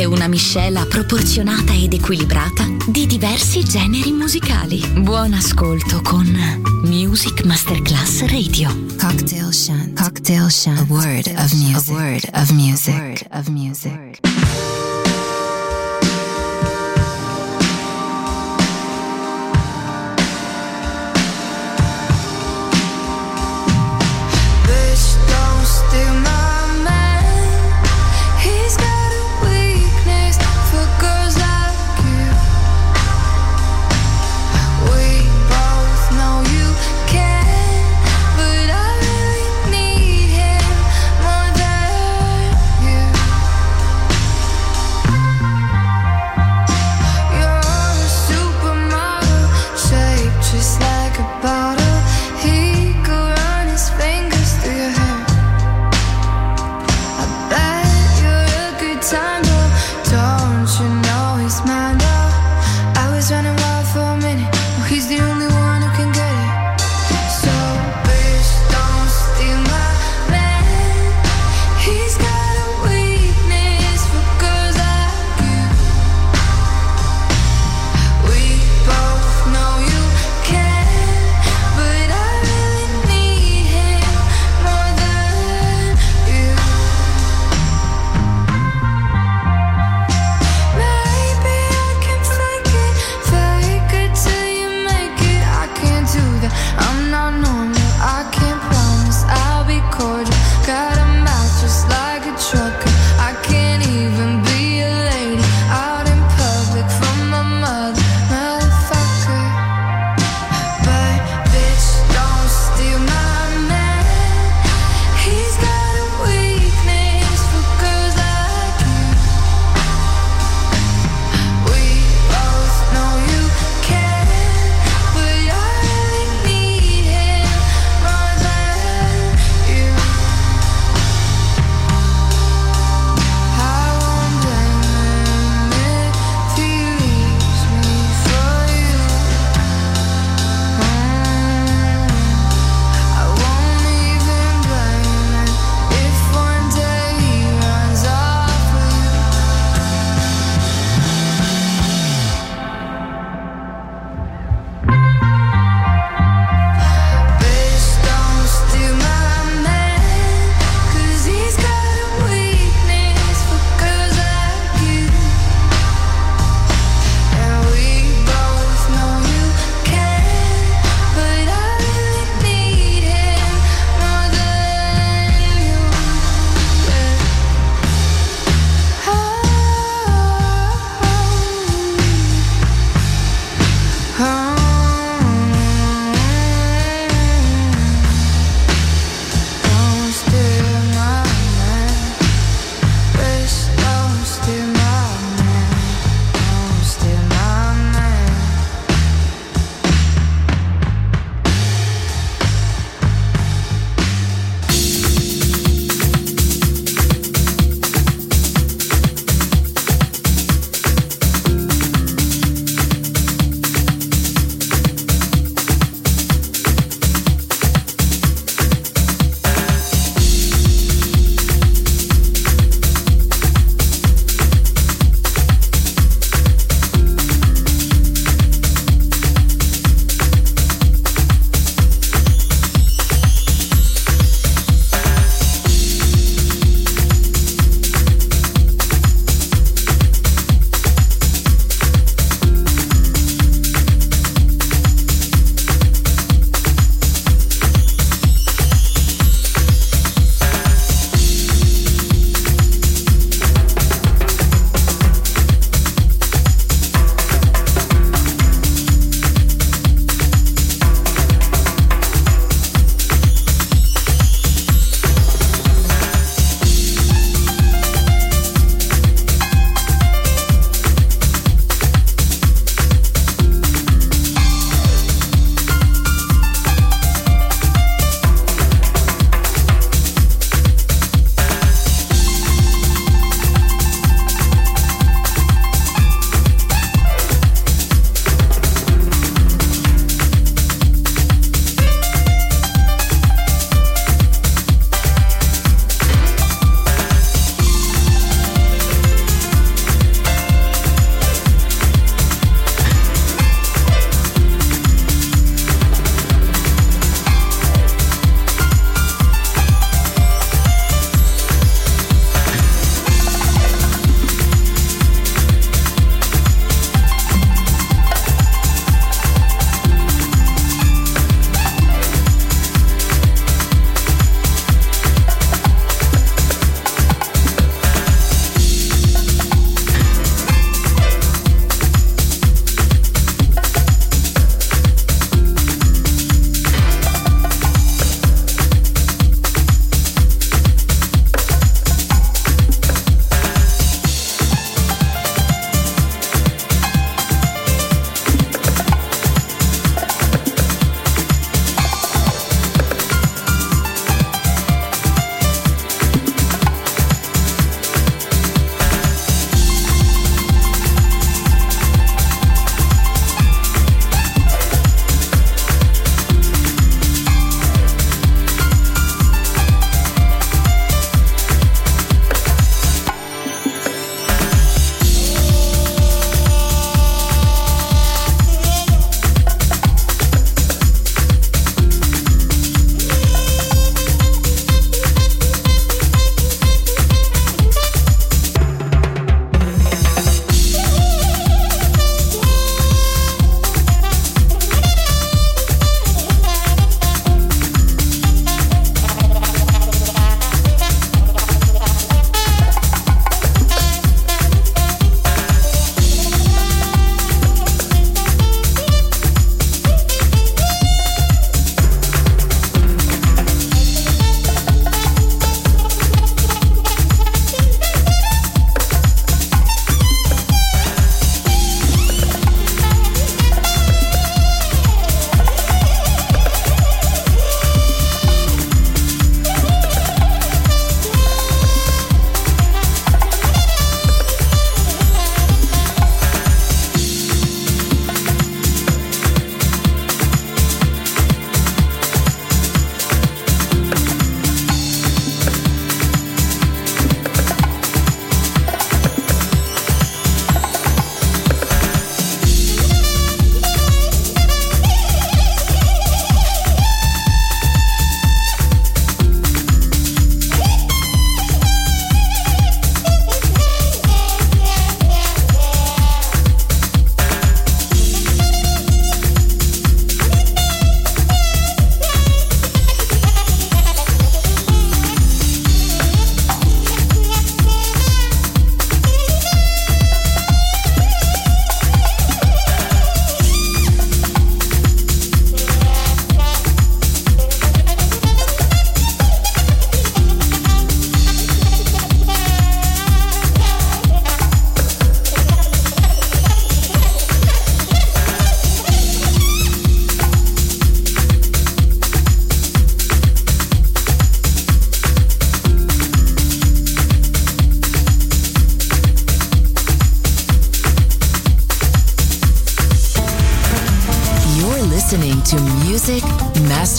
troverete una miscela proporzionata ed equilibrata di diversi generi musicali. Buon ascolto con Music Masterclass Radio. Cocktail Shant. Cocktail Shant. A word of music. A word of music. A word of music. Bitch, don't steal my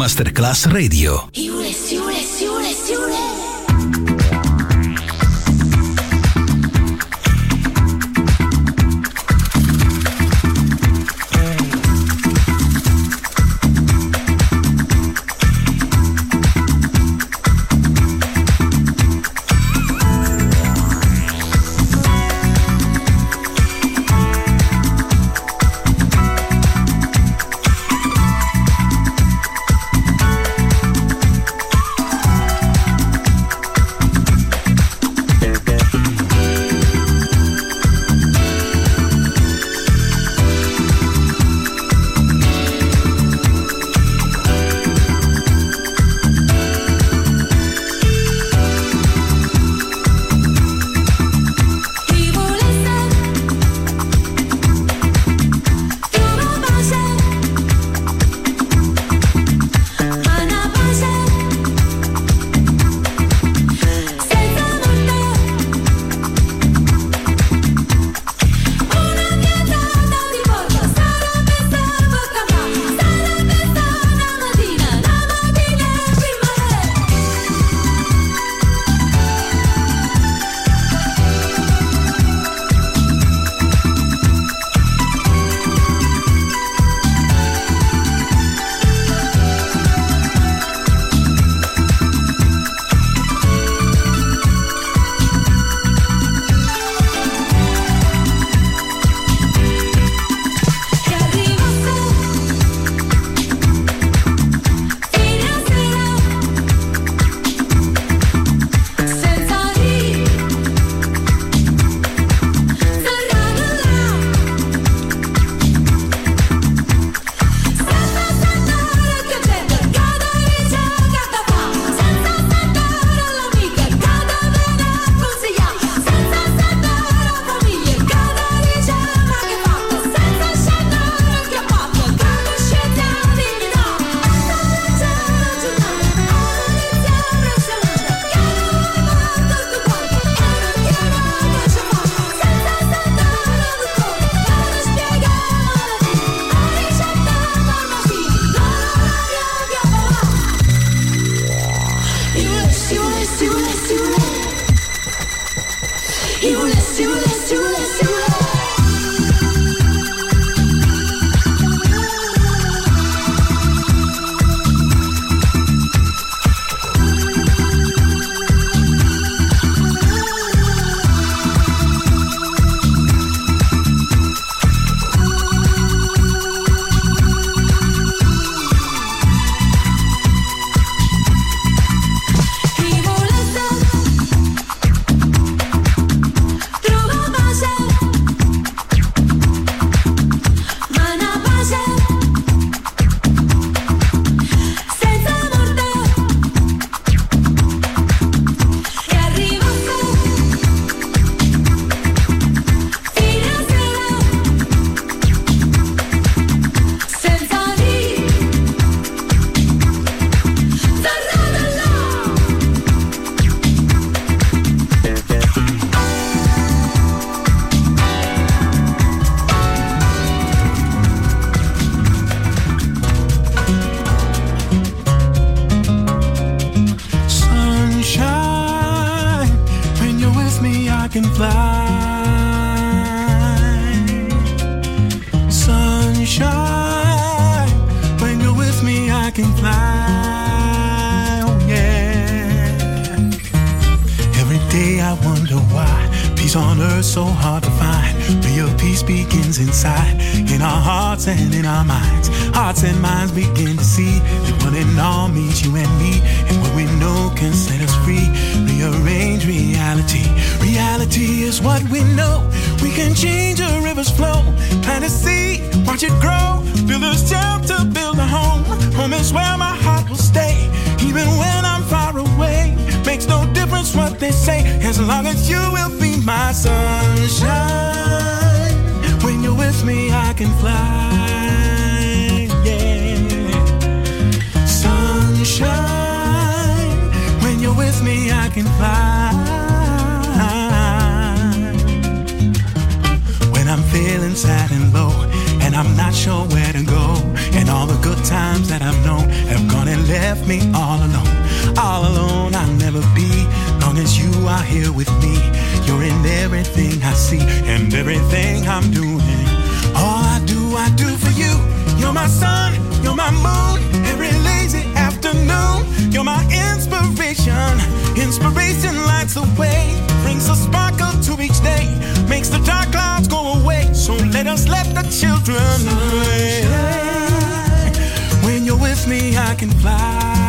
Masterclass Radio. can fly. Sunshine, when you're with me, I can fly. Oh, yeah. Every day I wonder why peace on earth so hard to find Real peace begins inside, in our hearts and in our minds. Hearts and minds begin to see that one and all means you and me. And what we know can set us free. Rearrange reality. Reality is what we know. We can change a river's flow. Plant a seed, watch it grow. Build a shelter, build a home. Home is where my heart will stay. Even when I'm far away, makes no difference what they say. As long as you will be my sunshine. When you're with me, I can fly. Yeah. Sunshine. When you're with me, I can fly. When I'm feeling sad and low, I'm not sure where to go, and all the good times that I've known have gone and left me all alone. All alone, I'll never be, long as you are here with me. You're in everything I see and everything I'm doing. All I do, I do for you. You're my sun, you're my moon, every lazy afternoon. You're my inspiration. Inspiration lights the way, brings a sparkle to each day, makes the dark clouds go away. So let us let the children play. When you're with me, I can fly.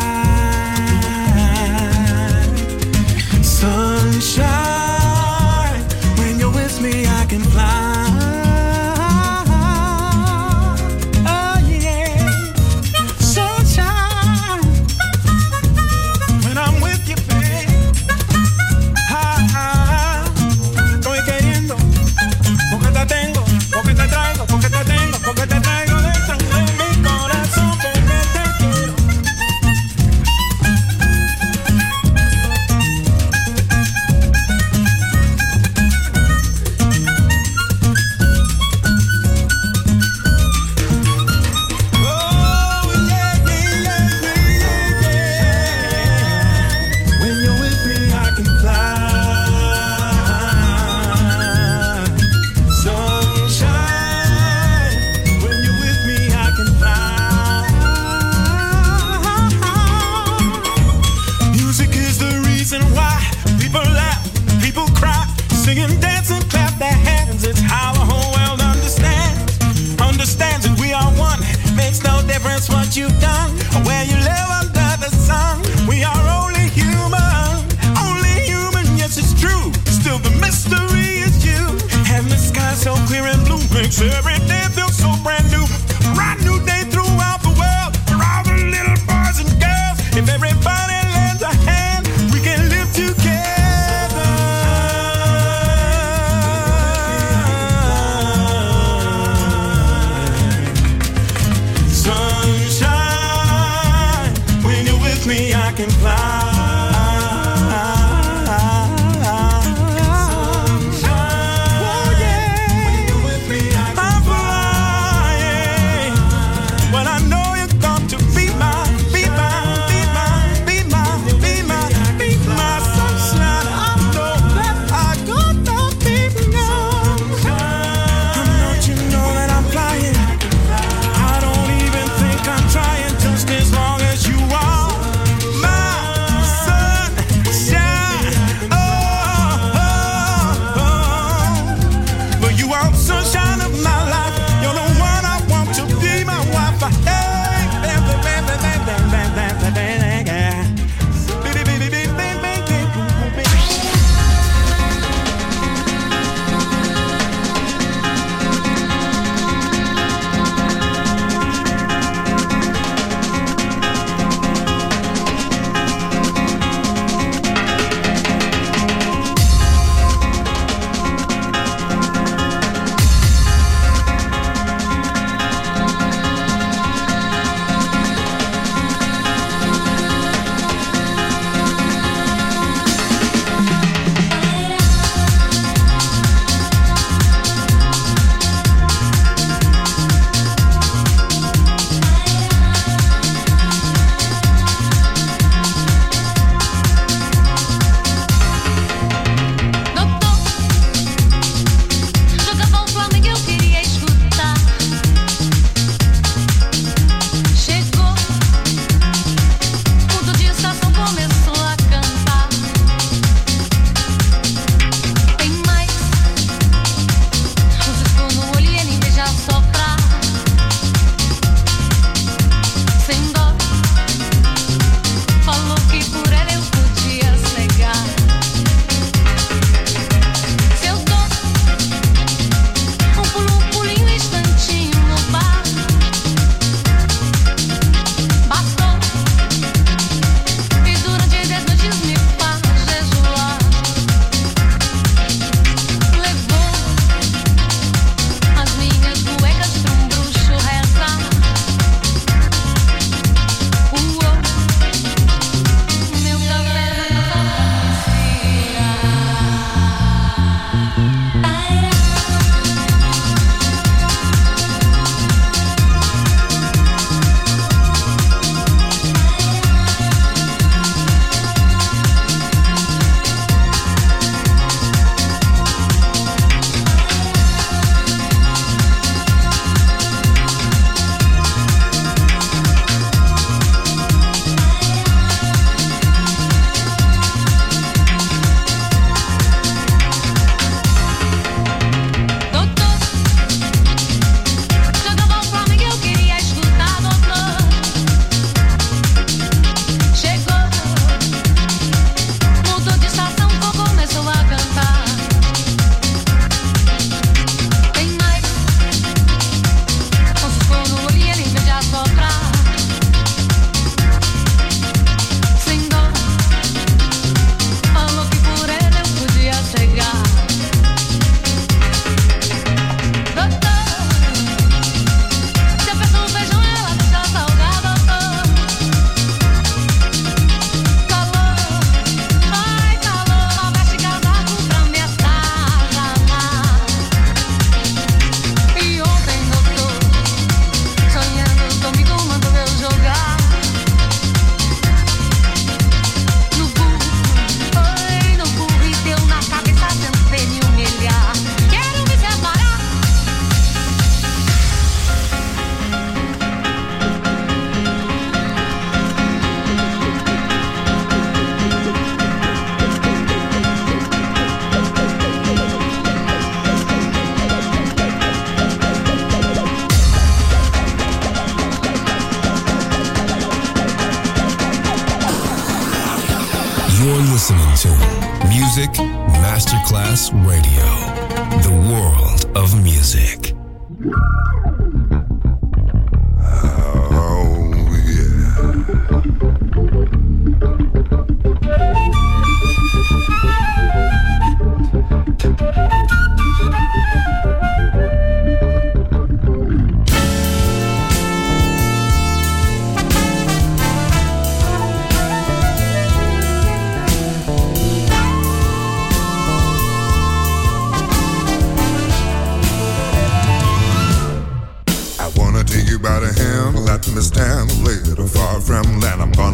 Me, I can fly.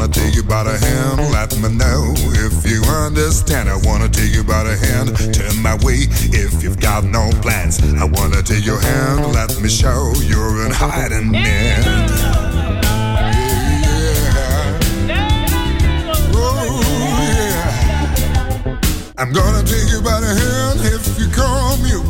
Gonna take you by the hand, let me know if you understand. I wanna take you by the hand, turn my way if you've got no plans. I wanna take your hand, let me show you're in hiding man. Oh, I'm gonna take you by the hand if you come, you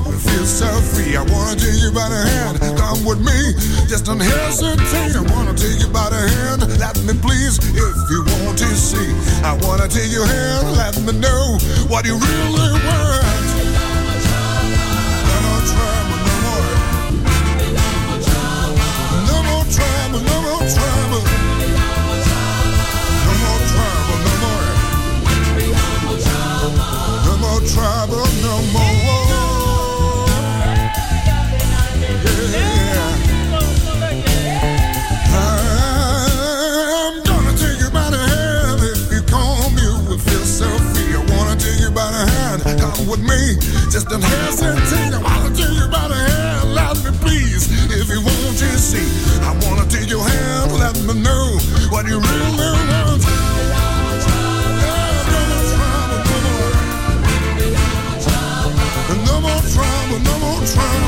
feel free. I wanna take you by the hand, come with me, just don't hesitate. I wanna take you by the hand, let me please, if you want to see. I wanna take your hand, let me know what you really want. No more trouble, no more. No more trouble, no more trouble. No more more. No more trouble, no more. Just don't hesitate. I wanna take you by the hand. Let me please, if you want to see. I wanna take your hand. Let me know what you really want. No more trouble, no more trouble.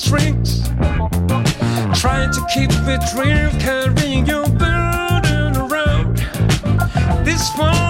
shrinks. Trying to keep it dream, carrying your burden around. This one.